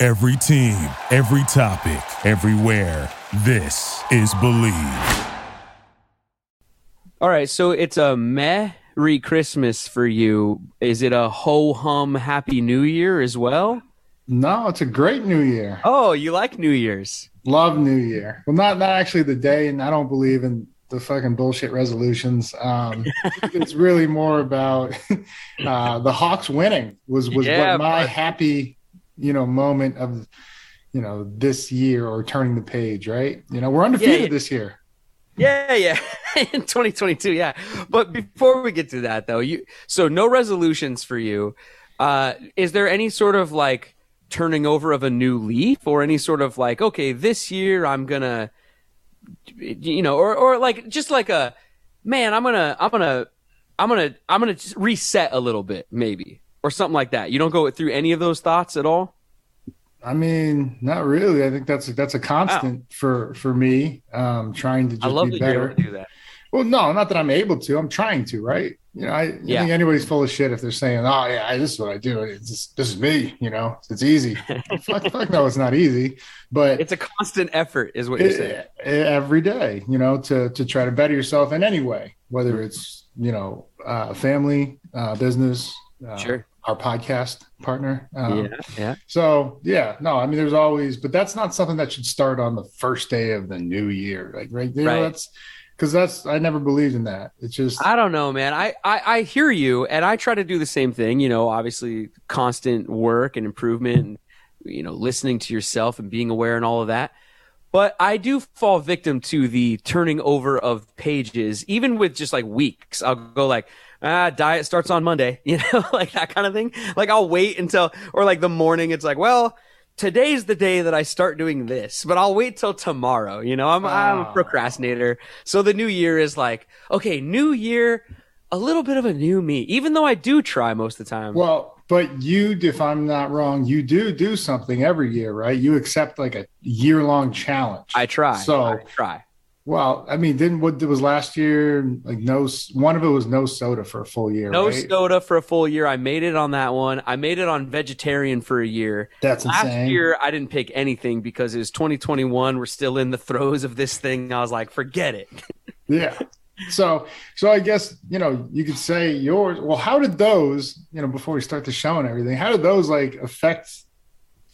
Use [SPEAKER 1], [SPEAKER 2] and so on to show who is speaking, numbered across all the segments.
[SPEAKER 1] Every team, every topic, everywhere. This is Bleav.
[SPEAKER 2] All right, so it's a Merry Christmas for you. Is it a ho hum Happy New Year as well?
[SPEAKER 3] No, it's a great New Year.
[SPEAKER 2] Oh, you like New Year's?
[SPEAKER 3] Love New Year. Well, not not actually the day, and I don't believe in the fucking bullshit resolutions. Um, it's really more about uh, the Hawks winning was was
[SPEAKER 2] Yeah,
[SPEAKER 3] what my
[SPEAKER 2] but-
[SPEAKER 3] happy you know moment of you know this year or turning the page. Right? You know we're undefeated
[SPEAKER 2] yeah.
[SPEAKER 3] this year.
[SPEAKER 2] Yeah, yeah. In 2022, yeah. But before we get to that though, you so no resolutions for you. Uh is there any sort of like turning over of a new leaf or any sort of like okay, this year I'm going to you know, or or like just like a man, I'm going to I'm going to I'm going to I'm going to reset a little bit maybe or something like that. You don't go through any of those thoughts at all?
[SPEAKER 3] I mean, not really. I think that's that's a constant for for me. Um, trying to just
[SPEAKER 2] I love
[SPEAKER 3] be
[SPEAKER 2] that you're
[SPEAKER 3] better.
[SPEAKER 2] able to do that.
[SPEAKER 3] Well, no, not that I'm able to. I'm trying to, right? You know, I, I
[SPEAKER 2] Yeah.
[SPEAKER 3] think anybody's full of shit if they're saying, "Oh, yeah, this is what I do. It's just, this is me." You know, it's easy. fuck, fuck, no, it's not easy. But
[SPEAKER 2] It's a constant effort is what you're saying.
[SPEAKER 3] every day, you know, to to try to better yourself in any way, whether it's you know, uh, family, uh, business, uh,
[SPEAKER 2] Sure.
[SPEAKER 3] our podcast partner. Um,
[SPEAKER 2] yeah, yeah.
[SPEAKER 3] So yeah, no, I mean, there's always, but that's not something that should start on the first day of the new year, like right there.
[SPEAKER 2] Right.
[SPEAKER 3] That's because that's I never believed in that. It's just
[SPEAKER 2] I don't know, man. I, I, I hear you, and I try to do the same thing. You know, obviously, constant work and improvement, and you know, listening to yourself and being aware and all of that. But I do fall victim to the turning over of pages, even with just like weeks. I'll go like, ah, diet starts on Monday, you know, like that kind of thing. Like I'll wait until, or like the morning, it's like, well, today's the day that I start doing this, but I'll wait till tomorrow. You know, I'm, I'm a
[SPEAKER 3] Oh.
[SPEAKER 2] procrastinator. So the new year is like, okay, new year, a little bit of a new me, even though I do try most of the time.
[SPEAKER 3] well, but you, if I'm not wrong, you do do something every year, right? You accept like a year long challenge.
[SPEAKER 2] I try.
[SPEAKER 3] So
[SPEAKER 2] I try.
[SPEAKER 3] well, I mean, didn't what it was last year? Like no, one of it was no soda for a full year.
[SPEAKER 2] No
[SPEAKER 3] right?
[SPEAKER 2] soda for a full year. I made it on that one. I made it on vegetarian for a year.
[SPEAKER 3] That's
[SPEAKER 2] Last
[SPEAKER 3] insane.
[SPEAKER 2] year, I didn't pick anything because it was 2021. We're still in the throes of this thing. I was like, forget it.
[SPEAKER 3] Yeah. So, so I guess you know you could say yours. Well, how did those, you know, before we start the show and everything, how did those like affect,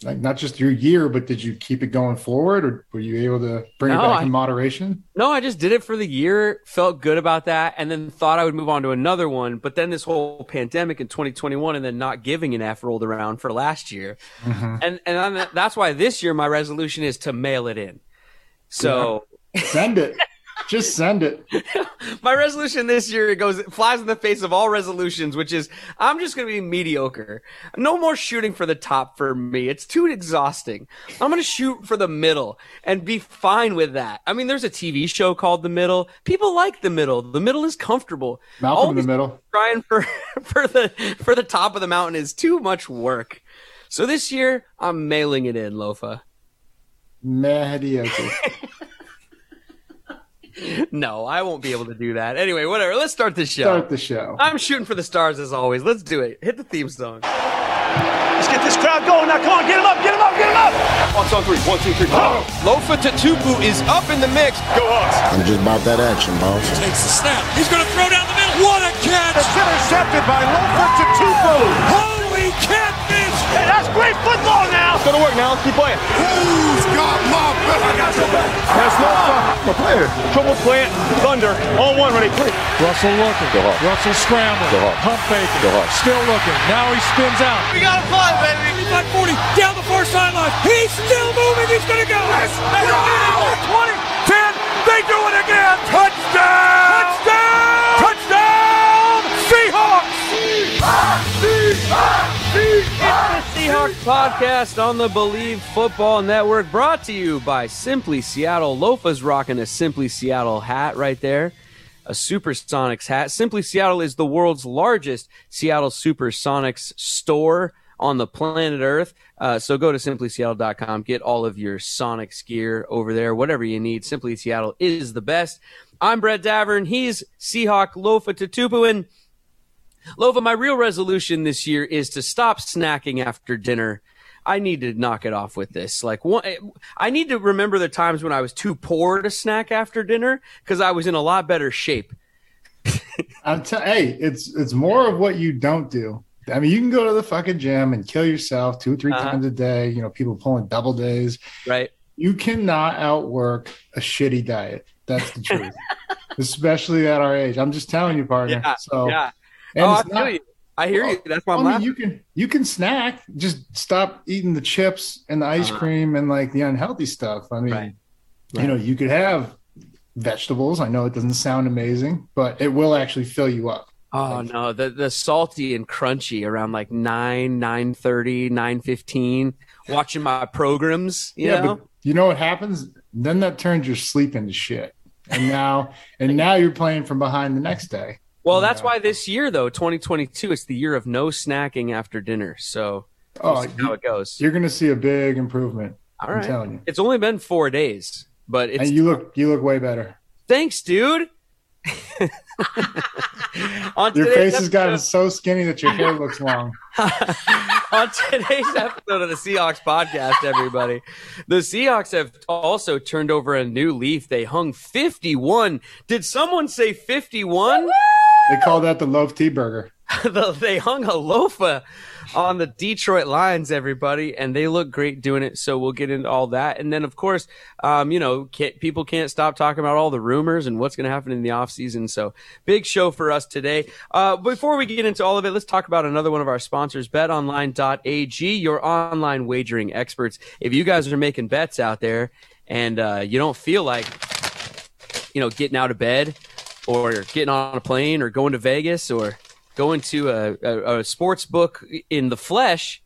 [SPEAKER 3] like not just your year, but did you keep it going forward, or were you able to bring it back
[SPEAKER 2] I-
[SPEAKER 3] in moderation?
[SPEAKER 2] No, I just did it for the year, felt good about that, and then thought I would move on to another one. But then this whole pandemic in 2021 and then not giving an F rolled around for last year.
[SPEAKER 3] Mm-hmm.
[SPEAKER 2] And and then that's why this year my resolution is to mail it in. So
[SPEAKER 3] Send it. Just send it.
[SPEAKER 2] my resolution this year it goes it flies in the face of all resolutions, which is I'm just gonna be mediocre. No more shooting for the top for me. It's too exhausting. I'm gonna shoot for the middle and be fine with that. I mean, there's a TV show called The Middle. People like the middle. The middle is comfortable.
[SPEAKER 3] Malcolm
[SPEAKER 2] All
[SPEAKER 3] in the middle.
[SPEAKER 2] trying for for the for the top of the mountain is too much work. So this year I'm mailing it in, Lofa.
[SPEAKER 3] Mediocre.
[SPEAKER 2] No, I won't be able to do that. Anyway, whatever. Let's start the show.
[SPEAKER 3] Start the show.
[SPEAKER 2] I'm shooting for the stars as always. Let's do it. Hit the theme song.
[SPEAKER 4] Let's get this crowd going now. Come on, get him up, get him up, get him up. On on three. One, two, three. Go.
[SPEAKER 5] Lofa Tatupu is up in the mix.
[SPEAKER 4] Go Hawks.
[SPEAKER 6] I'm just about that action, boss.
[SPEAKER 7] Takes the snap. He's going to throw down the middle. What a catch!
[SPEAKER 4] It's intercepted by Lofa Tatupu.
[SPEAKER 7] Holy catfish!
[SPEAKER 4] Hey, that's great football now.
[SPEAKER 5] It's gonna work now. Let's keep playing.
[SPEAKER 6] Who's got my back? I got your back.
[SPEAKER 4] That's Lofa.
[SPEAKER 5] My player.
[SPEAKER 4] Trouble plant. Thunder. all one, ready.
[SPEAKER 7] Russell looking.
[SPEAKER 5] Go Hawks.
[SPEAKER 7] Russell scrambling.
[SPEAKER 5] Go Hawks.
[SPEAKER 7] Pump faking.
[SPEAKER 5] Go Hawks.
[SPEAKER 7] Still looking. Now he spins out.
[SPEAKER 4] We got to fly, baby.
[SPEAKER 7] 35 40. Down the far sideline. He's still moving. He's going to go. Yes. 20. 10. They do it again. Touchdown. Touchdown. Seahawks
[SPEAKER 2] podcast on the Bleav Football Network, brought to you by Simply Seattle. Lofa's rocking a Simply Seattle hat right there, a Supersonics hat. Simply Seattle is the world's largest Seattle Supersonics store on the planet Earth. Uh, so go to simplyseattle.com, get all of your Sonics gear over there, whatever you need. Simply Seattle is the best. I'm Brett Davern. He's Seahawk Lofa Tatupu. And Lofa, my real resolution this year is to stop snacking after dinner. I need to knock it off with this. Like, one, I need to remember the times when I was too poor to snack after dinner because I was in a lot better shape.
[SPEAKER 3] I'm t- hey, it's it's more of what you don't do. I mean, you can go to the fucking gym and kill yourself two, or three
[SPEAKER 2] Uh-huh.
[SPEAKER 3] times a day. You know, people pulling double days.
[SPEAKER 2] Right?
[SPEAKER 3] You cannot outwork a shitty diet. That's the truth, especially at our age. I'm just telling you, partner.
[SPEAKER 2] Yeah.
[SPEAKER 3] so,
[SPEAKER 2] yeah.
[SPEAKER 3] And
[SPEAKER 2] Oh, I
[SPEAKER 3] it's
[SPEAKER 2] feel
[SPEAKER 3] not-
[SPEAKER 2] you. I hear you. That's why
[SPEAKER 3] I
[SPEAKER 2] I'm
[SPEAKER 3] mean,
[SPEAKER 2] laughing.
[SPEAKER 3] you can you can snack. Just stop eating the chips and the ice
[SPEAKER 2] Uh-huh.
[SPEAKER 3] cream and like the unhealthy stuff. I mean,
[SPEAKER 2] Right.
[SPEAKER 3] you know, you could have vegetables. I know it doesn't sound amazing, but it will actually fill you up.
[SPEAKER 2] Oh no, the the salty and crunchy around like nine, nine thirty, nine fifteen. Watching my programs, you know.
[SPEAKER 3] but you know what happens? Then that turns your sleep into shit. And now and now you're playing from behind the next day.
[SPEAKER 2] Well, that's
[SPEAKER 3] Yeah.
[SPEAKER 2] why this year though, 2022, it's the year of no snacking after dinner. So oh, we'll
[SPEAKER 3] Oh,
[SPEAKER 2] see how it goes.
[SPEAKER 3] you're gonna see a big improvement.
[SPEAKER 2] All
[SPEAKER 3] I'm
[SPEAKER 2] right.
[SPEAKER 3] telling you.
[SPEAKER 2] It's only been four days, but it's
[SPEAKER 3] And you look you look way better.
[SPEAKER 2] thanks, dude. On
[SPEAKER 3] Your
[SPEAKER 2] today's
[SPEAKER 3] face has gotten
[SPEAKER 2] episode-
[SPEAKER 3] so skinny that your hair looks long.
[SPEAKER 2] on today's episode of the Seahawks podcast, everybody. The Seahawks have also turned over a new leaf. They hung 51. Did someone say 51?
[SPEAKER 3] They call that the loaf tea burger.
[SPEAKER 2] they hung a lofa on the Detroit Lions, everybody, and they look great doing it. So we'll get into all that. And then, of course, um, you know, can't, people can't stop talking about all the rumors and what's going to happen in the offseason. So big show for us today. Uh, before we get into all of it, let's talk about another one of our sponsors, betonline.ag, your online wagering experts. If you guys are making bets out there and uh, you don't feel like, you know, getting out of bed or getting on a plane or going to Vegas or going to a, a, a sports book in the flesh,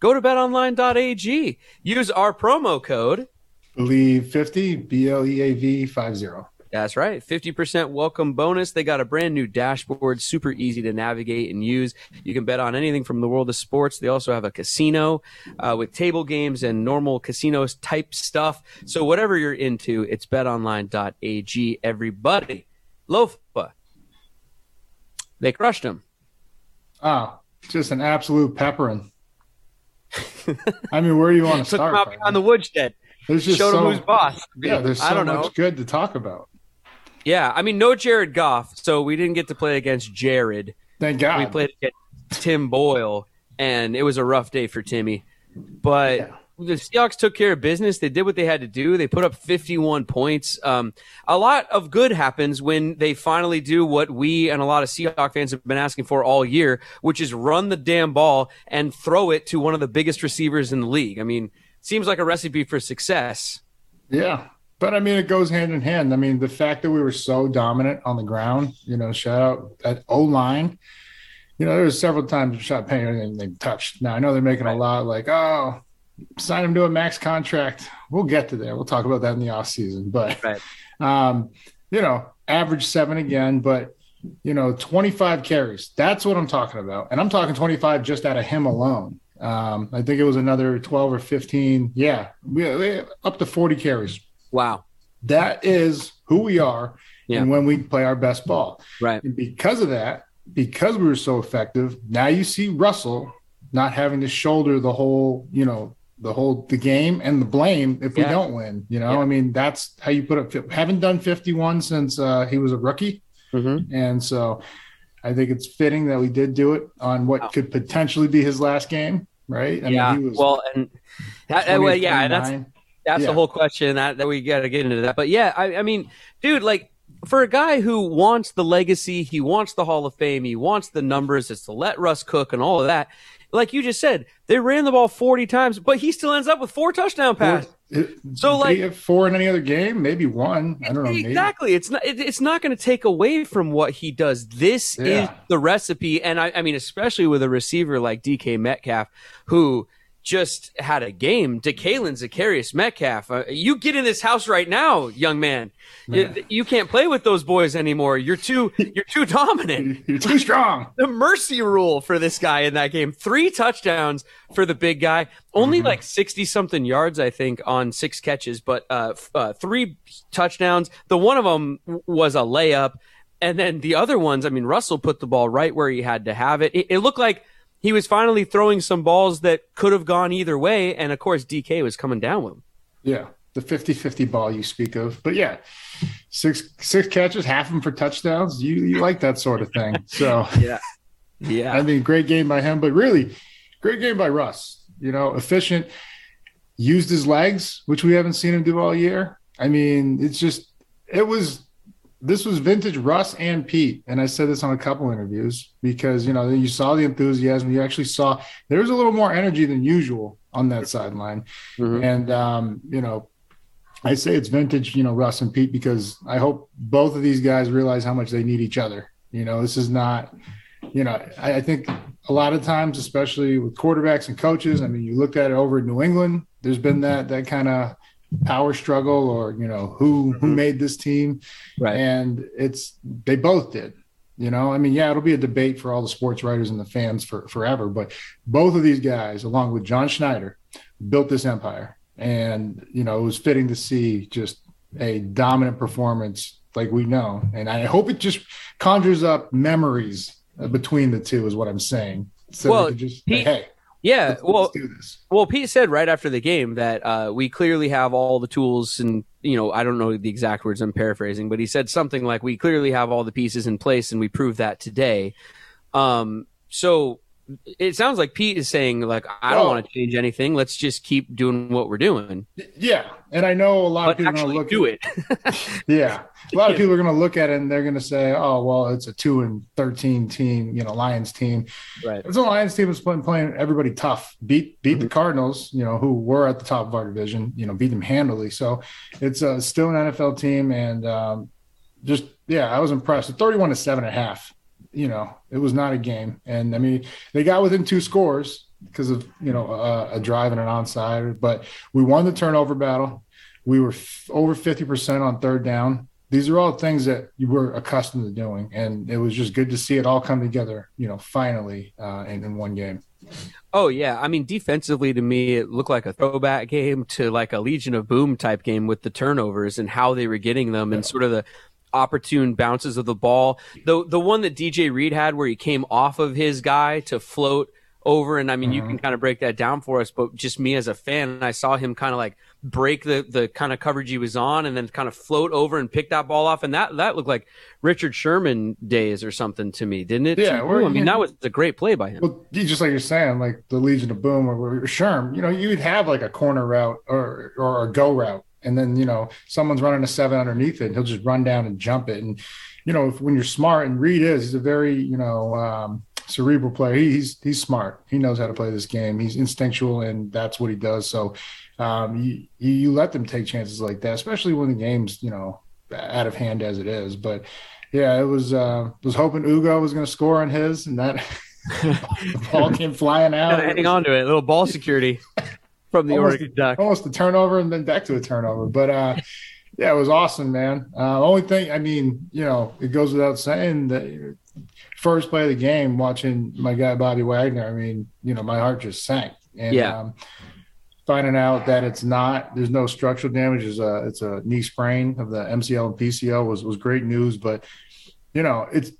[SPEAKER 2] go to betonline.ag. Use our promo code.
[SPEAKER 3] Bleav 50 B L E A V 50.
[SPEAKER 2] That's right. 50% welcome bonus. They got a brand new dashboard, super easy to navigate and use. You can bet on anything from the world of sports. They also have a casino uh, with table games and normal casinos type stuff. So whatever you're into, it's betonline.ag. Everybody. Lofa. They crushed him.
[SPEAKER 3] Oh, just an absolute peppering. I mean, where do you want to
[SPEAKER 2] Took them
[SPEAKER 3] start?
[SPEAKER 2] out behind the woodshed.
[SPEAKER 3] There's just
[SPEAKER 2] Showed
[SPEAKER 3] so,
[SPEAKER 2] them who's boss.
[SPEAKER 3] Yeah, there's so
[SPEAKER 2] I don't
[SPEAKER 3] much
[SPEAKER 2] know.
[SPEAKER 3] good to talk about.
[SPEAKER 2] Yeah, I mean, no Jared Goff, so we didn't get to play against Jared.
[SPEAKER 3] Thank God.
[SPEAKER 2] We played against Tim Boyle, and it was a rough day for Timmy. But
[SPEAKER 3] Yeah.
[SPEAKER 2] The Seahawks took care of business. They did what they had to do. They put up 51 points. Um, a lot of good happens when they finally do what we and a lot of Seahawk fans have been asking for all year, which is run the damn ball and throw it to one of the biggest receivers in the league. I mean, seems like a recipe for success.
[SPEAKER 3] Yeah. But I mean, it goes hand in hand. I mean, the fact that we were so dominant on the ground, you know, shout out that O line. You know, there was several times shot Payne and they touched. Now I know they're making a lot like, oh, sign him to a max contract. We'll get to there. We'll talk about that in the offseason. But
[SPEAKER 2] Right.
[SPEAKER 3] um, you know, average seven again, but you know, 25 carries. That's what I'm talking about. And I'm talking 25 just out of him alone. Um, I think it was another 12 or 15. Yeah, we, we up to 40 carries.
[SPEAKER 2] Wow.
[SPEAKER 3] That is who we are
[SPEAKER 2] Yeah.
[SPEAKER 3] and when we play our best ball.
[SPEAKER 2] Right.
[SPEAKER 3] And because of that, because we were so effective, now you see Russell not having to shoulder the whole, you know, the whole the game and the blame if we
[SPEAKER 2] Yeah.
[SPEAKER 3] don't win. You know,
[SPEAKER 2] Yeah.
[SPEAKER 3] I mean, that's how you put up. Haven't done 51 since uh, he was a rookie,
[SPEAKER 2] Mm-hmm.
[SPEAKER 3] and so I think it's fitting that we did do it on what
[SPEAKER 2] Wow.
[SPEAKER 3] could potentially be his last game, right? I
[SPEAKER 2] yeah.
[SPEAKER 3] mean, he was
[SPEAKER 2] well, and that,
[SPEAKER 3] 20
[SPEAKER 2] well, yeah, that's That's
[SPEAKER 3] Yeah.
[SPEAKER 2] the whole question that, that we got to get into that. But yeah, I, I mean, dude, like for a guy who wants the legacy, he wants the Hall of Fame, he wants the numbers, it's to let Russ cook and all of that. Like you just said, they ran the ball 40 times, but he still ends up with four touchdown passes.
[SPEAKER 3] It-
[SPEAKER 2] So, like-
[SPEAKER 3] have four in any other game, maybe one. I don't know. Maybe.
[SPEAKER 2] Exactly. It's not. It, it's not going to take away from what he does. This is the recipe, and I, I mean, especially with a receiver like DK Metcalf, who just had a game. DeKaylin Zecharius Metcalf. Uh, you get in this house right now, young man. You, you, can't play with those boys anymore. You're too you're too dominant.
[SPEAKER 3] You're too strong.
[SPEAKER 2] the mercy rule for this guy in that game. Three touchdowns for the big guy. Only mm-hmm. like 60 something yards, I think, on six catches, but uh, uh, three touchdowns. The one of them was a layup. And then the other ones, I mean, Russell put the ball right where he had to have it. It, it looked like he was finally throwing some balls that could have gone either way. And of course, DK was coming down with him.
[SPEAKER 3] Yeah. The 50 50 ball you speak of. But yeah, six six catches, half of them for touchdowns. You you like that sort of thing. So
[SPEAKER 2] yeah. Yeah.
[SPEAKER 3] I mean, great game by him, but really great game by Russ. You know, efficient, used his legs, which we haven't seen him do all year. I mean, it's just it was this was vintage Russ and Pete, and I said this on a couple interviews because you know you saw the enthusiasm. You actually saw there was a little more energy than usual on that sideline, mm-hmm. and um, you know I say it's vintage, you know Russ and Pete because I hope both of these guys realize how much they need each other. You know, this is not, you know, I, I think a lot of times, especially with quarterbacks and coaches. I mean, you looked at it over in New England. There's been that that kind of power struggle or you know who who mm-hmm. made this team. Right. And it's they both did you know? I mean yeah it'll be a debate for all the sports writers and the fans for forever but both of these guys along with john schneider built this empire. And you know it was fitting to see just a dominant performance like we know. And i hope it just conjures up memories between the two is what i'm saying.
[SPEAKER 2] So well, just he, hey yeah, let's, well, let's well, Pete said right after the game that uh, we clearly have all the tools, and you know, I don't know the exact words. I'm paraphrasing, but he said something like, "We clearly have all the pieces in place, and we proved that today." Um, so it sounds like Pete is saying, like, I don't want to change anything. Let's just keep doing what we're doing.
[SPEAKER 3] Yeah, and I know a lot
[SPEAKER 2] but
[SPEAKER 3] of people
[SPEAKER 2] actually
[SPEAKER 3] look
[SPEAKER 2] do it.
[SPEAKER 3] yeah, a lot of people are going to look at it and they're going to say, "Oh, well, it's a two and thirteen team, you know, Lions team."
[SPEAKER 2] Right.
[SPEAKER 3] It's a Lions team that's playing, playing everybody tough. Beat beat mm-hmm. the Cardinals, you know, who were at the top of our division. You know, beat them handily. So it's uh, still an NFL team, and um, just yeah, I was impressed. Thirty-one to seven and a half you know, it was not a game. And I mean, they got within two scores because of, you know, a, a drive and an onside, but we won the turnover battle. We were f- over 50% on third down. These are all things that you were accustomed to doing. And it was just good to see it all come together, you know, finally uh, in, in one game.
[SPEAKER 2] Oh yeah, I mean defensively to me it looked like a throwback game to like a Legion of Boom type game with the turnovers and how they were getting them and sort of the opportune bounces of the ball. The the one that DJ Reed had where he came off of his guy to float over and I mean mm-hmm. you can kind of break that down for us, but just me as a fan, I saw him kind of like break the the kind of coverage he was on and then kind of float over and pick that ball off and that that looked like Richard Sherman days or something to me, didn't it?
[SPEAKER 3] Yeah,
[SPEAKER 2] I mean that was a great play by him.
[SPEAKER 3] Well, just like you're saying, like the Legion of Boom or, or Sherm, you know, you would have like a corner route or or a go route and then you know someone's running a seven underneath it, and he'll just run down and jump it. And you know, if, when you're smart, and Reed is, he's a very you know um, cerebral player. He, he's he's smart. He knows how to play this game. He's instinctual, and that's what he does. So um, you you let them take chances like that, especially when the game's you know out of hand as it is. But yeah, it was uh, was hoping Ugo was going to score on his, and that the ball came flying out.
[SPEAKER 2] Hanging on to it, little ball security from the almost, Oregon Duck.
[SPEAKER 3] Almost a turnover and then back to a turnover. But uh, yeah, it was awesome, man. Uh, only thing, I mean, you know, it goes without saying that first play of the game, watching my guy Bobby Wagner, I mean, you know, my heart just sank. And
[SPEAKER 2] yeah.
[SPEAKER 3] um, finding out that it's not, there's no structural damage, it's a, it's a knee sprain of the MCL and PCL was was great news. But you know, it's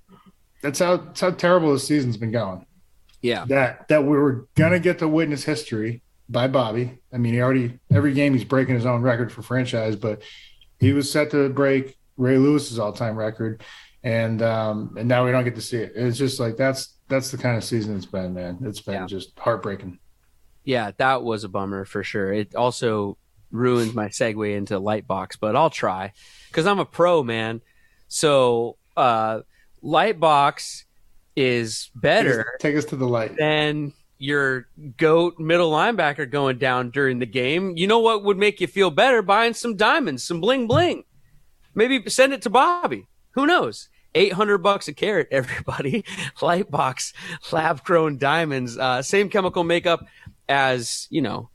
[SPEAKER 3] that's how that's how terrible the season's been going.
[SPEAKER 2] Yeah.
[SPEAKER 3] That that we were gonna get to witness history by Bobby. I mean, he already every game he's breaking his own record for franchise, but he was set to break Ray Lewis's all-time record, and um, and now we don't get to see it. It's just like that's that's the kind of season it's been, man. It's been yeah. just heartbreaking.
[SPEAKER 2] Yeah, that was a bummer for sure. It also ruined my segue into Lightbox, but I'll try because I'm a pro, man. So uh, Lightbox is better.
[SPEAKER 3] Take us, take us to the light.
[SPEAKER 2] Than your goat middle linebacker going down during the game, you know what would make you feel better? Buying some diamonds, some bling bling. Maybe send it to Bobby. Who knows? 800 bucks a carat, everybody. Lightbox lab grown diamonds, uh, same chemical makeup as you know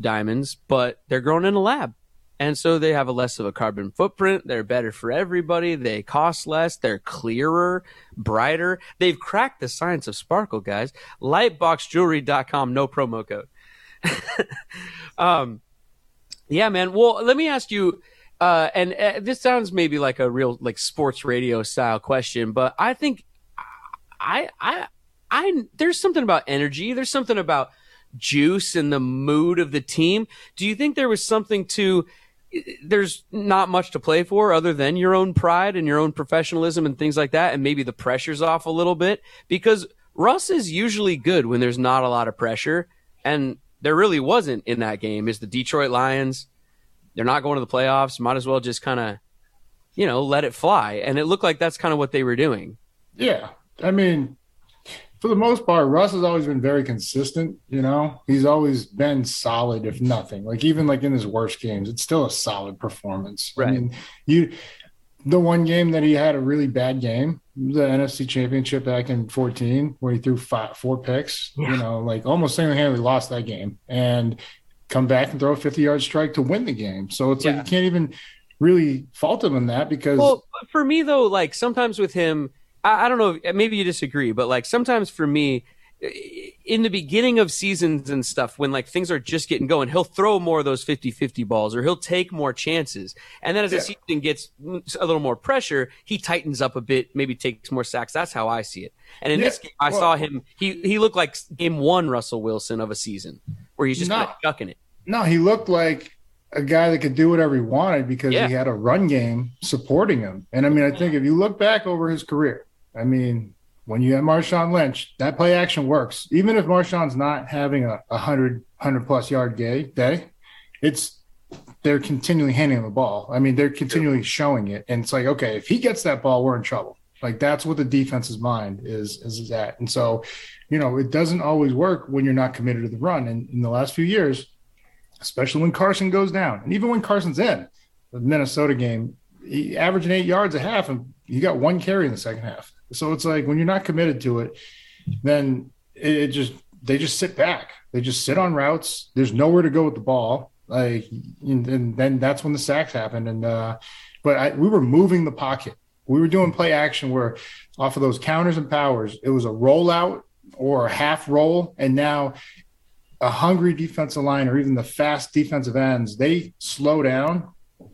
[SPEAKER 2] diamonds, but they're grown in a lab. And so they have a less of a carbon footprint. They're better for everybody. They cost less. They're clearer, brighter. They've cracked the science of sparkle, guys. Lightboxjewelry.com, no promo code. um, yeah, man. Well, let me ask you, uh, and uh, this sounds maybe like a real like sports radio style question, but I think I, I, I, there's something about energy. There's something about juice and the mood of the team. Do you think there was something to there's not much to play for other than your own pride and your own professionalism and things like that. And maybe the pressure's off a little bit because Russ is usually good when there's not a lot of pressure. And there really wasn't in that game is the Detroit Lions. They're not going to the playoffs. Might as well just kind of, you know, let it fly. And it looked like that's kind of what they were doing.
[SPEAKER 3] Yeah. I mean, for the most part, Russ has always been very consistent. You know, he's always been solid, if nothing. Like even like in his worst games, it's still a solid performance.
[SPEAKER 2] Right.
[SPEAKER 3] I mean, you the one game that he had a really bad game, the NFC Championship back in 14, where he threw five, four picks. Yeah. You know, like almost single handedly lost that game, and come back and throw a 50 yard strike to win the game. So it's yeah. like you can't even really fault him in that because.
[SPEAKER 2] Well, for me though, like sometimes with him I, I don't know. Maybe you disagree, but like sometimes for me, in the beginning of seasons and stuff when like things are just getting going he'll throw more of those 50-50 balls or he'll take more chances and then as yeah. the season gets a little more pressure he tightens up a bit maybe takes more sacks that's how i see it and in yeah. this game i well, saw him he he looked like game one russell wilson of a season where he's just no, chucking it
[SPEAKER 3] no he looked like a guy that could do whatever he wanted because yeah. he had a run game supporting him and i mean i think if you look back over his career I mean, when you have Marshawn Lynch, that play action works. Even if Marshawn's not having a, a 100, 100 plus yard day, day, it's they're continually handing him the ball. I mean, they're continually showing it. And it's like, okay, if he gets that ball, we're in trouble. Like that's what the defense's mind is is, is that. And so, you know, it doesn't always work when you're not committed to the run. And in the last few years, especially when Carson goes down, and even when Carson's in the Minnesota game, he averaging eight yards a half, and he got one carry in the second half. So it's like when you're not committed to it, then it, it just they just sit back. They just sit on routes. There's nowhere to go with the ball. Like and, and then that's when the sacks happened. And uh, but I, we were moving the pocket. We were doing play action where off of those counters and powers, it was a rollout or a half roll, and now a hungry defensive line or even the fast defensive ends, they slow down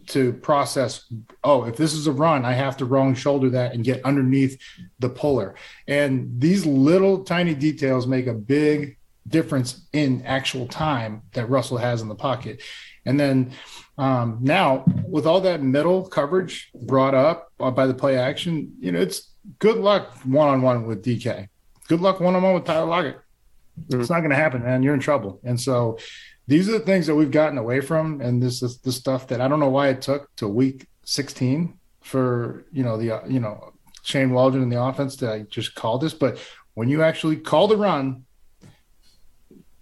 [SPEAKER 3] to process oh if this is a run i have to wrong shoulder that and get underneath the puller. And these little tiny details make a big difference in actual time that russell has in the pocket. And then um, now with all that middle coverage brought up by the play action you know it's good luck one-on-one with dk good luck one-on-one with tyler lockett. Mm-hmm. it's not going to happen man. You're in trouble. And so these are the things that we've gotten away from, and this is the stuff that I don't know why it took to week 16 for you know the you know Shane Waldron and the offense to just call this, but when you actually call the run,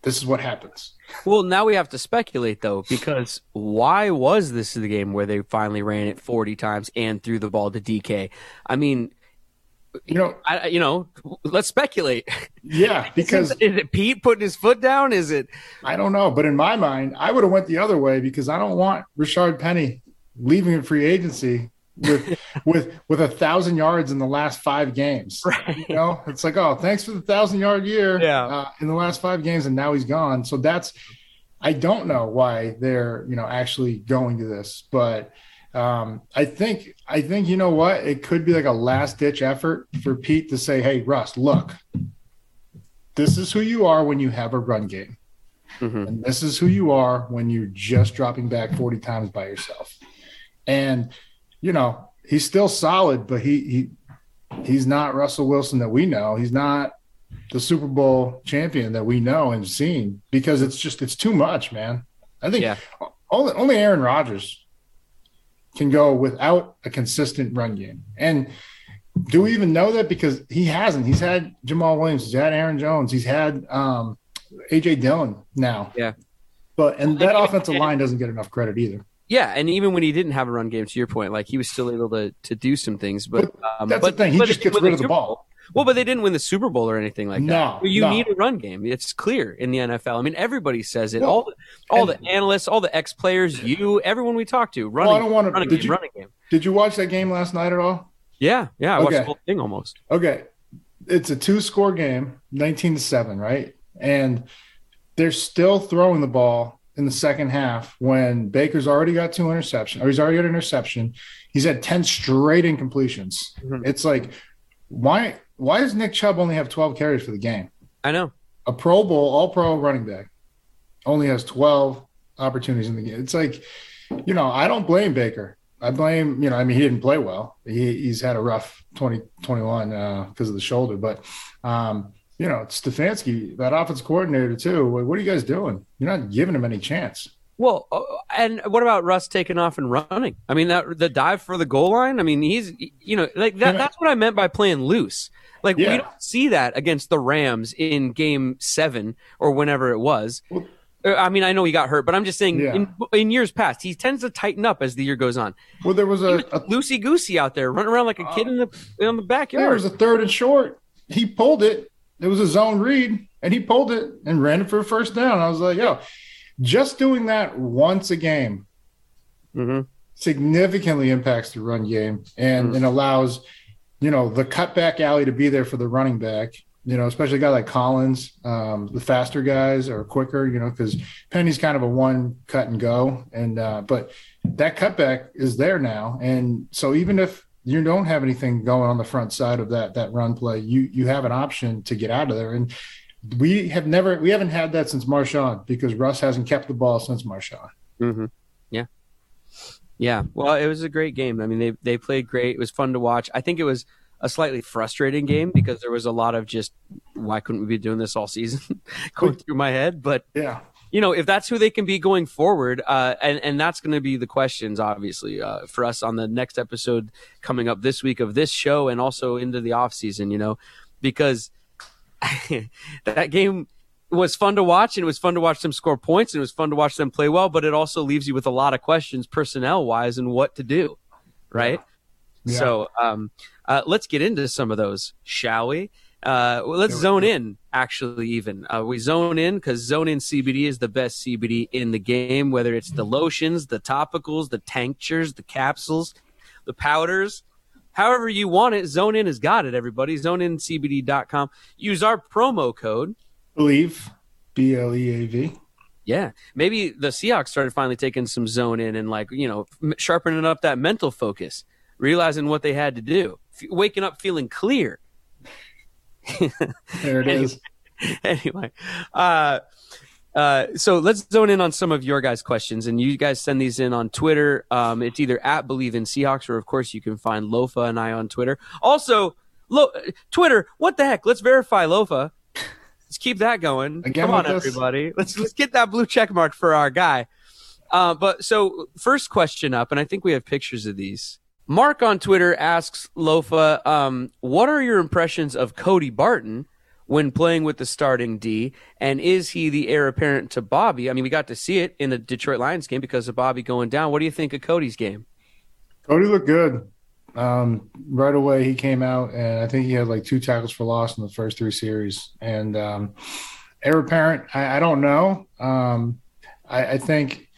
[SPEAKER 3] this is what happens.
[SPEAKER 2] Well, now we have to speculate though, because why was this the game where they finally ran it 40 times and threw the ball to DK? I mean, you know, I, you know, let's speculate.
[SPEAKER 3] Yeah, because
[SPEAKER 2] is, it Pete putting his foot down? Is it?
[SPEAKER 3] I don't know, but in my mind, I would have went the other way because I don't want Rashaad Penny leaving in free agency with with with a thousand yards in the last five games.
[SPEAKER 2] Right.
[SPEAKER 3] You know, it's like, oh, thanks for the thousand yard year.
[SPEAKER 2] Yeah.
[SPEAKER 3] Uh, in the last five games, and now he's gone. So that's, I don't know why they're you know actually going to this, but um, I think I think you know what it could be like a last ditch effort for Pete to say, "Hey, Russ, look, this is who you are when you have a run game, mm-hmm. and this is who you are when you're just dropping back forty times by yourself." And you know he's still solid, but he he he's not Russell Wilson that we know. He's not the Super Bowl champion that we know and seen because it's just it's too much, man. I think yeah. only only Aaron Rodgers can go without a consistent run game. And do we even know that? Because he hasn't. He's had Jamaal Williams, he's had Aaron Jones, he's had um, AJ Dillon now.
[SPEAKER 2] Yeah.
[SPEAKER 3] But and that offensive line doesn't get enough credit either.
[SPEAKER 2] Yeah, and even when he didn't have a run game, to your point, like he was still able to to do some things. But,
[SPEAKER 3] but um, that's but, the thing; he just gets rid of the ball.
[SPEAKER 2] Well, but they didn't win the Super Bowl or anything like
[SPEAKER 3] No,
[SPEAKER 2] that. You
[SPEAKER 3] no.
[SPEAKER 2] need a run game. It's clear in the NFL. I mean, everybody says it.
[SPEAKER 3] Well,
[SPEAKER 2] all the, all
[SPEAKER 3] and-
[SPEAKER 2] the analysts, all the ex players, you, everyone we talk to, running,
[SPEAKER 3] Well, I don't want to.
[SPEAKER 2] running
[SPEAKER 3] Did
[SPEAKER 2] game,
[SPEAKER 3] you
[SPEAKER 2] running game.
[SPEAKER 3] did you watch that game last night at all?
[SPEAKER 2] Yeah, yeah. I watched
[SPEAKER 3] Okay.
[SPEAKER 2] the whole thing almost.
[SPEAKER 3] Okay, it's a two score game, nineteen to seven, right? And they're still throwing the ball in the second half when Baker's already got two interceptions, or he's already got an interception. He's had ten straight incompletions.
[SPEAKER 2] Mhm.
[SPEAKER 3] It's like, why? Why does Nick Chubb only have twelve carries for the game?
[SPEAKER 2] I know.
[SPEAKER 3] a Pro Bowl, All Pro running back, only has 12 opportunities in the game. It's like, you know, I don't blame Baker. I blame, you know, I mean, he didn't play well. He, he's had a rough 2021 uh, because of the shoulder. But, um, you know, Stefanski, that offense coordinator, too. What what are you guys doing? You're not giving him any chance.
[SPEAKER 2] Well, uh, and what about Russ taking off and running? I mean, that the dive for the goal line. I mean, he's you know like that. That's what I meant by playing loose. Like we don't see that against the Rams in Game Seven or whenever it was.
[SPEAKER 3] Well-
[SPEAKER 2] Uh, I mean, I know he got hurt, but I'm just saying
[SPEAKER 3] Yeah.
[SPEAKER 2] in, in years past, he tends to tighten up as the year goes on.
[SPEAKER 3] Well, there was a, a
[SPEAKER 2] Loosey goosey out there, running around like a kid in the in the backyard.
[SPEAKER 3] there was a third and short. He pulled it. It was a zone read, and he pulled it and ran it for a first down. I was like, yo, just doing that once a game
[SPEAKER 2] hmm
[SPEAKER 3] significantly impacts the run game and, and allows, you know, the cutback alley to be there for the running back. You know, especially a guy like Collins, um, the faster guys are quicker. You know, because Penny's kind of a one cut and go, and uh, but that cutback is there now, and so even if you don't have anything going on the front side of that that run play, you you have an option to get out of there, and we have never we haven't had that since Marshawn because Russ hasn't kept the ball since Marshawn.
[SPEAKER 2] hmm Yeah. Well, it was a great game. I mean, they they played great. It was fun to watch. I think it was a slightly frustrating game because there was a lot of just why couldn't we be doing this all season going through my head. But
[SPEAKER 3] Yeah,
[SPEAKER 2] you know, if that's who they can be going forward, uh, and and that's going to be the questions, obviously, uh, for us on the next episode coming up this week of this show, and also into the off season. You know, because that game was fun to watch, and it was fun to watch them score points, and it was fun to watch them play well. But it also leaves you with a lot of questions, personnel wise, and what to do, right?
[SPEAKER 3] Yeah.
[SPEAKER 2] So um, uh, let's get into some of those, shall we? Uh, well, let's zone in. Actually, even uh, we zone in because zone in CBD is the best CBD in the game. Whether it's the lotions, the topicals, the tinctures, the capsules, the powders, however you want it, Zone In has got it. Everybody, zoneincbd.com. Use our promo code.
[SPEAKER 3] Believe B L E A V.
[SPEAKER 2] Yeah, maybe the Seahawks started finally taking some zone in and like you know sharpening up that mental focus, realizing what they had to do, F- waking up feeling clear.
[SPEAKER 3] There it
[SPEAKER 2] Anyway.
[SPEAKER 3] is.
[SPEAKER 2] anyway, uh, uh, so let's zone in on some of your guys' questions, and you guys send these in on Twitter. Um, it's either at Bleav in Seahawks, or of course you can find Lofa and I on Twitter. Also, Lo- Twitter, what the heck? Let's verify Lofa. Let's keep that going.
[SPEAKER 3] Again
[SPEAKER 2] Come on,
[SPEAKER 3] with us?
[SPEAKER 2] everybody. Let's let's get that blue check mark for our guy. Uh, but so first question up, and I think we have pictures of these. Mark on Twitter asks Lofa, um, what are your impressions of Cody Barton when playing with the starting D? And is he the heir apparent to Bobby? I mean, we got to see it in the Detroit Lions game because of Bobby going down. What do you think of Cody's game?
[SPEAKER 3] Cody looked good. Um, right away, he came out, and I think he had like two tackles for loss in the first three series. And um, heir apparent, I, I don't know. Um, I, I think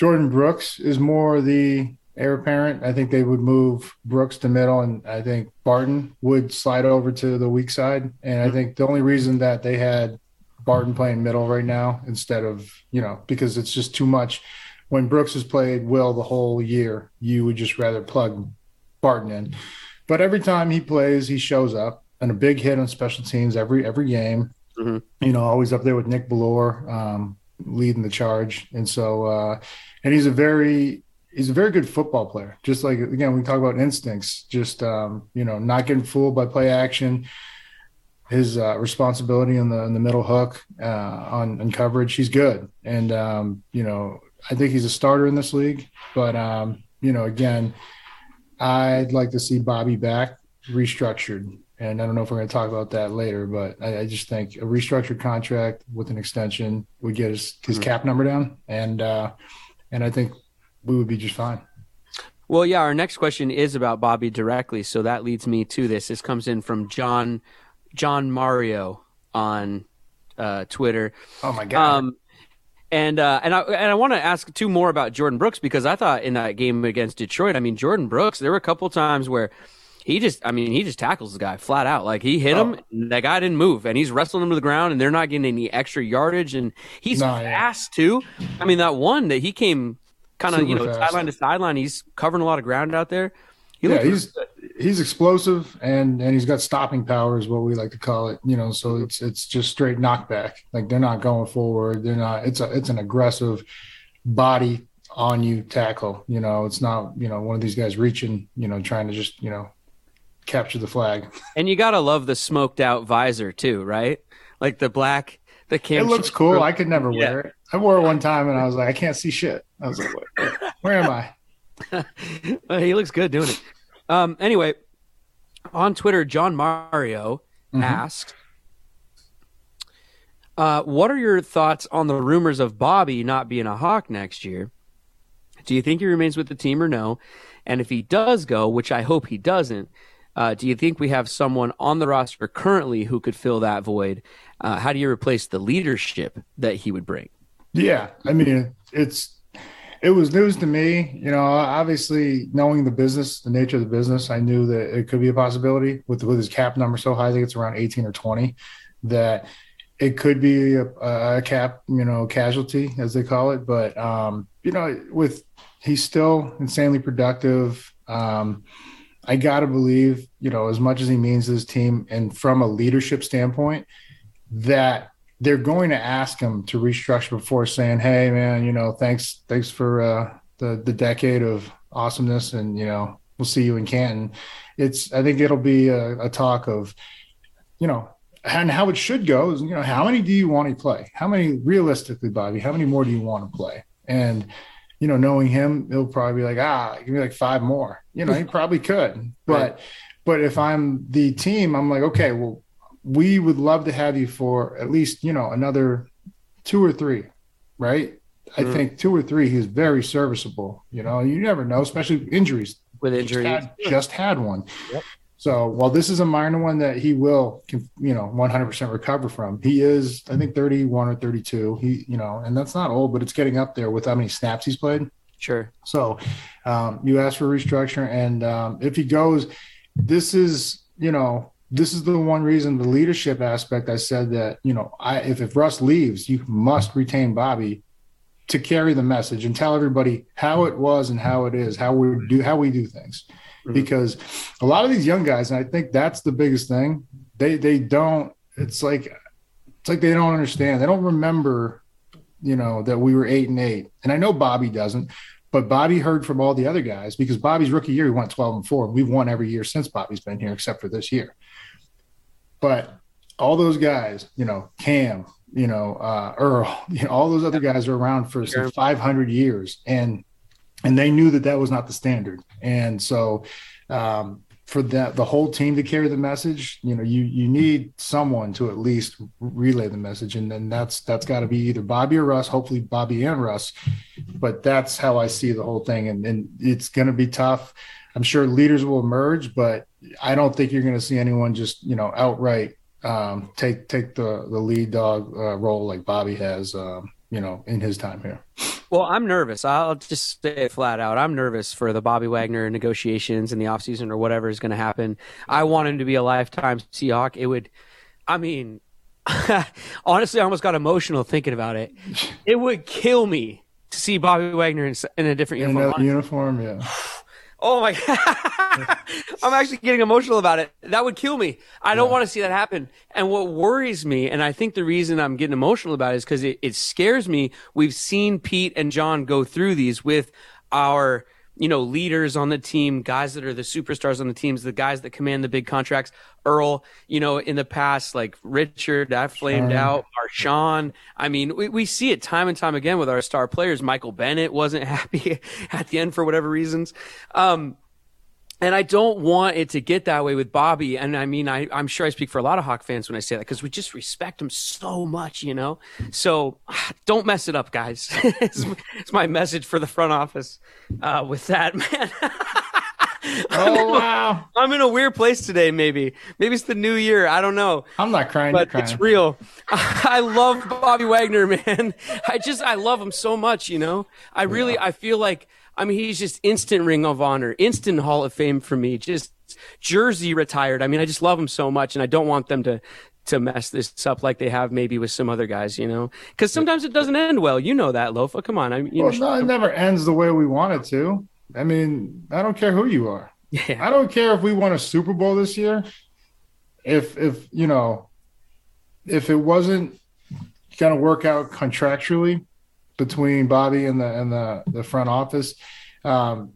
[SPEAKER 3] Jordyn Brooks is more the heir apparent. I think they would move Brooks to middle, and I think Barton would slide over to the weak side. And I think the only reason that they had Barton playing middle right now instead of, you know, because it's just too much when Brooks has played Will the whole year, you would just rather plug Barton in. But every time he plays, he shows up and a big hit on special teams every every game.
[SPEAKER 2] Mhm.
[SPEAKER 3] You know, always up there with Nick Bellore, um, leading the charge. And so, uh, and he's a very he's a very good football player. Just like again, we talk about instincts. Just um, you know, not getting fooled by play action. His uh, responsibility in the in the middle hook uh, on, on coverage, he's good. And um, you know, I think he's a starter in this league. But um, you know, again, I'd like to see Bobby back restructured. And I don't know if we're going to talk about that later, but I, I just think a restructured contract with an extension would get his, his cap number down, and uh, and I think we would be just fine.
[SPEAKER 2] Well, yeah, our next question is about Bobby directly, so that leads me to this. This comes in from John John Mario on uh, Twitter.
[SPEAKER 3] Oh my god.
[SPEAKER 2] Um, and uh, and I and I want to ask two more about Jordyn Brooks because I thought in that game against Detroit, I mean Jordyn Brooks, there were a couple times where he just, I mean, he just tackles the guy flat out. Like he hit him, and that guy didn't move, and he's wrestling him to the ground, and they're not getting any extra yardage, and he's
[SPEAKER 3] No, yeah.
[SPEAKER 2] fast too. I mean, that one that he came kind of you know
[SPEAKER 3] fast.
[SPEAKER 2] sideline to sideline, he's covering a lot of ground out there. He
[SPEAKER 3] yeah, he's he's explosive and and he's got stopping power is what we like to call it. You know, so it's it's just straight knockback. Like they're not going forward. They're not. It's a it's an aggressive body on you tackle. You know, it's not you know one of these guys reaching. You know, trying to just you know capture the flag.
[SPEAKER 2] And you gotta love the smoked out visor too, right? Like the black, the
[SPEAKER 3] It looks cool. I could never
[SPEAKER 2] Yeah.
[SPEAKER 3] wear it. I wore it one time and I was like, I can't see shit. I was like, where, am I?
[SPEAKER 2] Uh, he looks good doing it. Um, anyway, on Twitter, John Mario
[SPEAKER 3] Mm-hmm.
[SPEAKER 2] asks, uh, "What are your thoughts on the rumors of Bobby not being a Hawk next year? Do you think he remains with the team or no? And if he does go, which I hope he doesn't, uh, do you think we have someone on the roster currently who could fill that void? Uh, how do you replace the leadership that he would bring?"
[SPEAKER 3] Yeah, I mean, it's it was news to me. You know, obviously knowing the business, the nature of the business, I knew that it could be a possibility with with his cap number so high. I think it's around eighteen or twenty. That it could be a, a cap, you know, casualty as they call it. But um, you know, with he's still insanely productive. Um, I gotta believe, you know, as much as he means to his team, and from a leadership standpoint, that they're going to ask him to restructure before saying, "Hey, man, you know, thanks, thanks for uh, the the decade of awesomeness, and you know, we'll see you in Canton." It's, I think it'll be a, a talk of, you know, and how it should go is, you know, how many do you want to play? How many realistically, Bobby? How many more do you want to play? And you know, knowing him, he'll probably be like, ah, give me like five more. You know, he probably could, but but if I'm the team, I'm like, okay, well, we would love to have you for at least you know another two or three, right? I think two or three. He's very serviceable. You know, you never know, especially injuries.
[SPEAKER 2] With
[SPEAKER 3] Just
[SPEAKER 2] injuries,
[SPEAKER 3] had, just had one. So while this is a minor one that he will, you know, 100% recover from, he is, I think, 31 or 32. He, you know, and that's not old, but it's getting up there with how many snaps he's played.
[SPEAKER 2] sure.
[SPEAKER 3] So um, you ask for restructure, and um, if he goes, this is you know this is the one reason the leadership aspect. I said that you know I if if Russ leaves, you must retain Bobby to carry the message and tell everybody how it was and how it is, how we do how we do things. Because a lot of these young guys, and I think that's the biggest thing, they they don't. It's like it's like they don't understand. They don't remember, you know, that we were eight and eight. And I know Bobby doesn't, but Bobby heard from all the other guys because Bobby's rookie year, he went 12 and four. We've won every year since Bobby's been here, except for this year. But all those guys, you know, Cam, you know, uh, Earl, you know, all those other guys are around for some 500 years. And, and they knew that that was not the standard. And so, um, for that, the whole team to carry the message, you know, you you need someone to at least relay the message, and then that's that's got to be either Bobby or Russ. Hopefully, Bobby and Russ. But that's how I see the whole thing, and and it's going to be tough. I'm sure leaders will emerge, but I don't think you're going to see anyone just you know outright um, take take the the lead dog uh, role like Bobby has, um, you know, in his time here.
[SPEAKER 2] Well, I'm nervous. I'll just say it flat out. I'm nervous for the Bobby Wagner negotiations in the offseason or whatever is going to happen. I want him to be a lifetime Seahawk. It would, I mean, honestly, I almost got emotional thinking about it. It would kill me to see Bobby Wagner in, in a different
[SPEAKER 3] In
[SPEAKER 2] uniform.
[SPEAKER 3] that uniform, yeah.
[SPEAKER 2] Oh my god. I'm actually getting emotional about it. That would kill me. I don't want to see that happen. And what worries me, and I think the reason I'm getting emotional about it is because it, it scares me. We've seen Pete and John go through these with our, you know, leaders on the team, guys that are the superstars on the teams, the guys that command the big contracts. Earl, you know, in the past, like Richard, that flamed
[SPEAKER 3] Sean.
[SPEAKER 2] out. Marshawn. I mean, we, we see it time and time again with our star players. Michael Bennett wasn't happy at the end for whatever reasons. Um, and I don't want it to get that way with Bobby. And I mean, I, I'm sure I speak for a lot of Hawk fans when I say that because we just respect him so much, you know? So don't mess it up, guys. it's, it's, my message for the front office uh, with that, man.
[SPEAKER 3] oh, wow.
[SPEAKER 2] I'm in a weird place today, maybe. Maybe it's the new year. I don't know.
[SPEAKER 3] I'm not crying.
[SPEAKER 2] But
[SPEAKER 3] crying.
[SPEAKER 2] it's real. I love Bobby Wagner, man. I just, I love him so much, you know? I really, yeah. I feel like – I mean, he's just instant Ring of Honor, instant Hall of Fame for me. Just jersey retired. I mean, I just love him so much, and I don't want them to to mess this up like they have maybe with some other guys, you know? Because sometimes it doesn't end well. You know that, Lofa. Come on, I mean,
[SPEAKER 3] well,
[SPEAKER 2] know,
[SPEAKER 3] no, it never ends the way we want it to. I mean, I don't care who you are.
[SPEAKER 2] Yeah.
[SPEAKER 3] I don't care if we won a Super Bowl this year. If if you know, if it wasn't going to work out contractually, between Bobby and the and the the front office. Um,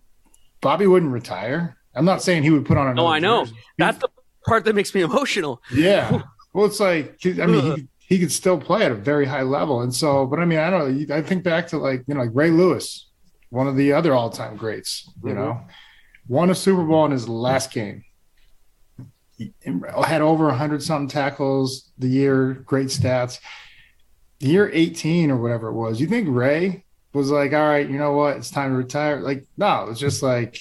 [SPEAKER 3] Bobby wouldn't retire. I'm not saying he would put on another.
[SPEAKER 2] No, I know.
[SPEAKER 3] Jersey.
[SPEAKER 2] That's the part that makes me emotional.
[SPEAKER 3] Yeah. Well, it's like I mean, he, he could still play at a very high level, and so. But I mean, I don't. I think back to like you know like Ray Lewis, one of the other all time greats. You mm-hmm. know, won a Super Bowl in his last game. He had over hundred something tackles the year, great stats year 18 or whatever it was, you think Ray was like, all right, you know what? It's time to retire. Like, no, it's just like,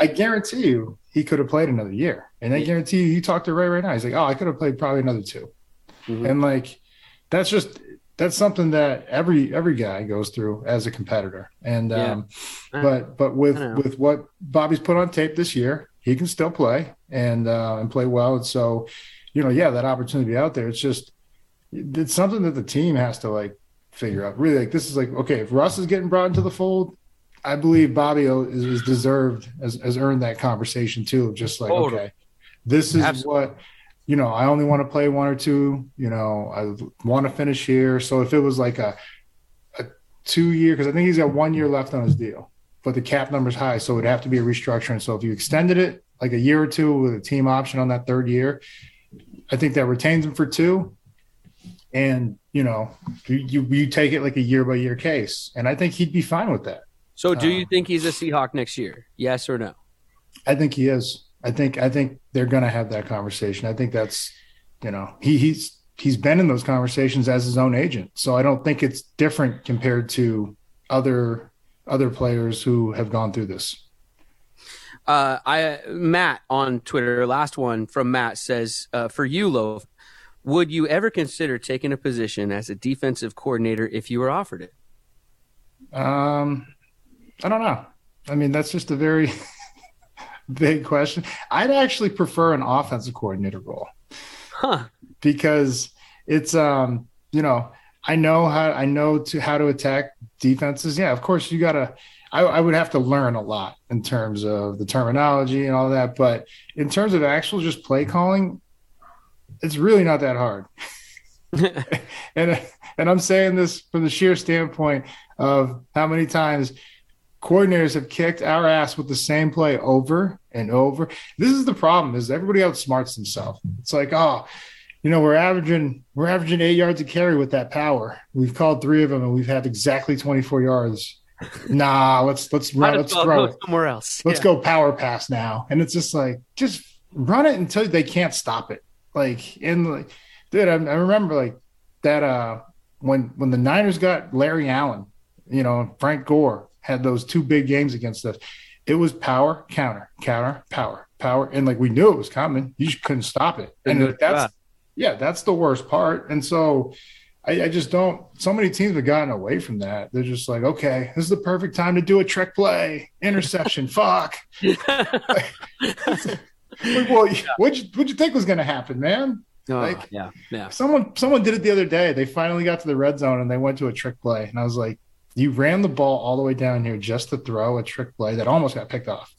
[SPEAKER 3] I guarantee you he could have played another year. And I guarantee you, you talk to Ray right now. He's like, oh, I could have played probably another 2 mm-hmm. And like, that's just, that's something that every every guy goes through as a competitor. And yeah. um, but but with with what Bobby's put on tape this year, he can still play and uh, and play well. And so, you know, yeah, that opportunity out there. It's just it's something that the team has to like figure out. Really, like this is like okay, if Russ is getting brought into the fold, I believe Bobby is, is deserved has, has earned that conversation too. Just like okay, this is Absolutely. what you know. I only want to play one or two. You know, I want to finish here. So if it was like a a two year, because I think he's got one year left on his deal, but the cap number's high, so it'd have to be a restructuring. So if you extended it like a year or two with a team option on that third year, I think that retains him for two and you know you you take it like a year by year case. And i think he'd be fine with that.
[SPEAKER 2] So do you um, think he's a seahawk next year? Yes or no?
[SPEAKER 3] I think he is. I think i think they're going to have that conversation. I think that's you know he he's he's been in those conversations as his own agent. So i don't think it's different compared to other other players who have gone through this.
[SPEAKER 2] Uh, I Matt on Twitter, last one from Matt says, uh, for you, Loaf, would you ever consider taking a position as a defensive coordinator if you were offered it?
[SPEAKER 3] Um, I don't know. I mean, that's just a very big question. I'd actually prefer an offensive coordinator role.
[SPEAKER 2] Huh.
[SPEAKER 3] Because it's um, you know, I know how I know to how to attack defenses. Yeah, of course you gotta I, I, would have to learn a lot in terms of the terminology and all that. But in terms of actual just play calling, it's really not that hard. and and I'm saying this from the sheer standpoint of how many times coordinators have kicked our ass with the same play over and over. This is the problem: is everybody outsmarts themselves. It's like, oh, you know, we're averaging we're averaging eight yards a carry with that power. We've called three of them, and we've had exactly 24 yards. Nah, let's let's run, let's throw it
[SPEAKER 2] somewhere else.
[SPEAKER 3] Let's yeah. go power pass now, and it's just like just run it until they can't stop it. Like in like, dude, I, I remember like that uh when when the Niners got Larry Allen, you know, Frank Gore had those two big games against us. It was power, counter, counter, power, power, and like we knew it was coming. You just couldn't stop it. And that's yeah, that's the worst part. And so I, I, just don't. So many teams have gotten away from that. They're just like, okay, this is the perfect time to do a trick play, interception. fuck. like, well, yeah. what'd you, what'd you think was going to happen, man?
[SPEAKER 2] Oh, like, yeah, yeah.
[SPEAKER 3] Someone, someone did it the other day. They finally got to the red zone and they went to a trick play, and I was like, you ran the ball all the way down here just to throw a trick play that almost got picked off.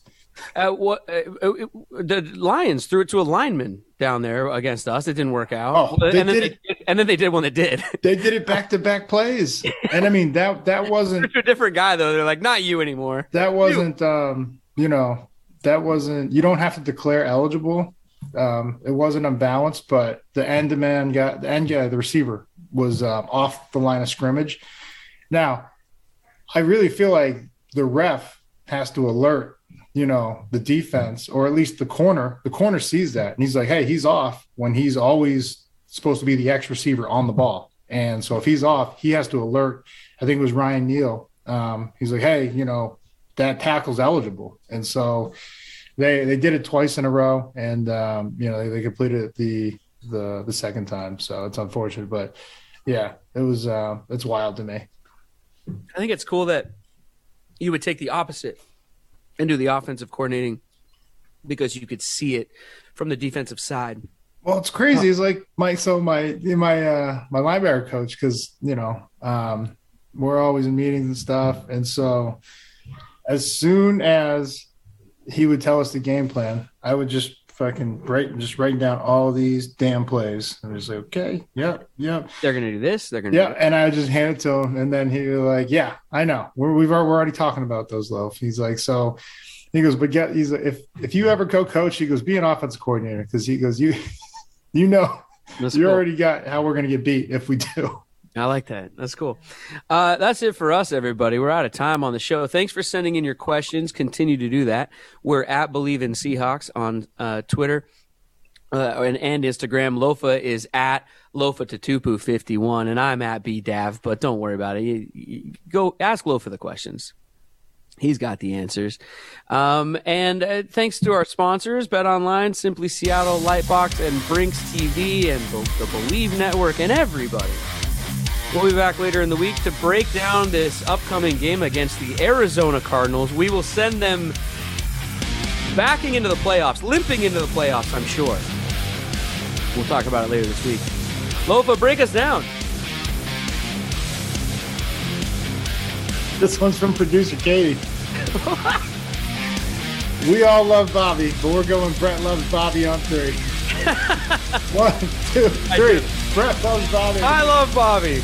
[SPEAKER 2] Uh, what uh, uh, the Lions threw it to a lineman down there against us. It didn't work out. Oh, and, then they, and then they did when it did.
[SPEAKER 3] They did it back to back plays, and I mean that that wasn't
[SPEAKER 2] a different guy though. They're like, not you anymore.
[SPEAKER 3] That wasn't, you. um, you know, that wasn't you don't have to declare eligible. Um, it wasn't unbalanced, but the end man got the end guy, the receiver was um, off the line of scrimmage. Now, I really feel like the ref has to alert, you know, the defense or at least the corner, the corner sees that and he's like, hey, he's off when he's always supposed to be the X receiver on the ball. And so if he's off, he has to alert. I think it was Ryan Neal. Um, he's like, hey, you know, that tackle's eligible. And so they they did it twice in a row, and um, you know they, they completed it the the the second time. So it's unfortunate, but yeah, it was uh, it's wild to me.
[SPEAKER 2] I think it's cool that you would take the opposite and do the offensive coordinating because you could see it from the defensive side.
[SPEAKER 3] Well, it's crazy. It's like my so my my uh my linebacker coach because you know um we're always in meetings and stuff, and so as soon as he would tell us the game plan, I would just fucking write just writing down all these damn plays. And was like, okay, yep, yep.
[SPEAKER 2] They're gonna do this. They're gonna
[SPEAKER 3] yeah. And I would just hand it to him, and then he was like, yeah, I know. We're we've we're already talking about those loaf. He's like, so. He goes, but get he's like, if if you ever co-coach, he goes, be an offensive coordinator because he goes, you you know, That's you cool. already got how we're gonna get beat if we do.
[SPEAKER 2] I like that. That's cool. Uh, that's it for us, everybody. We're out of time on the show. Thanks for sending in your questions. Continue to do that. We're at Bleav in Seahawks on uh, Twitter uh, and, and Instagram. Lofa is at Lofa Tatupu 51, and I'm at BDAV, but don't worry about it. You, you go ask Lofa the questions. He's got the answers. Um, and uh, thanks to our sponsors, Bet Online, Simply Seattle, Lightbox, and Brinks TV, and the, the Bleav Network, and everybody. We'll be back later in the week to break down this upcoming game against the Arizona Cardinals. We will send them backing into the playoffs, limping into the playoffs, I'm sure. We'll talk about it later this week. Lofa, break us down.
[SPEAKER 3] This one's from producer Katie. we all love Bobby, but we're going Brett loves Bobby on three. One, two, three. Brett loves Bobby.
[SPEAKER 2] I love Bobby.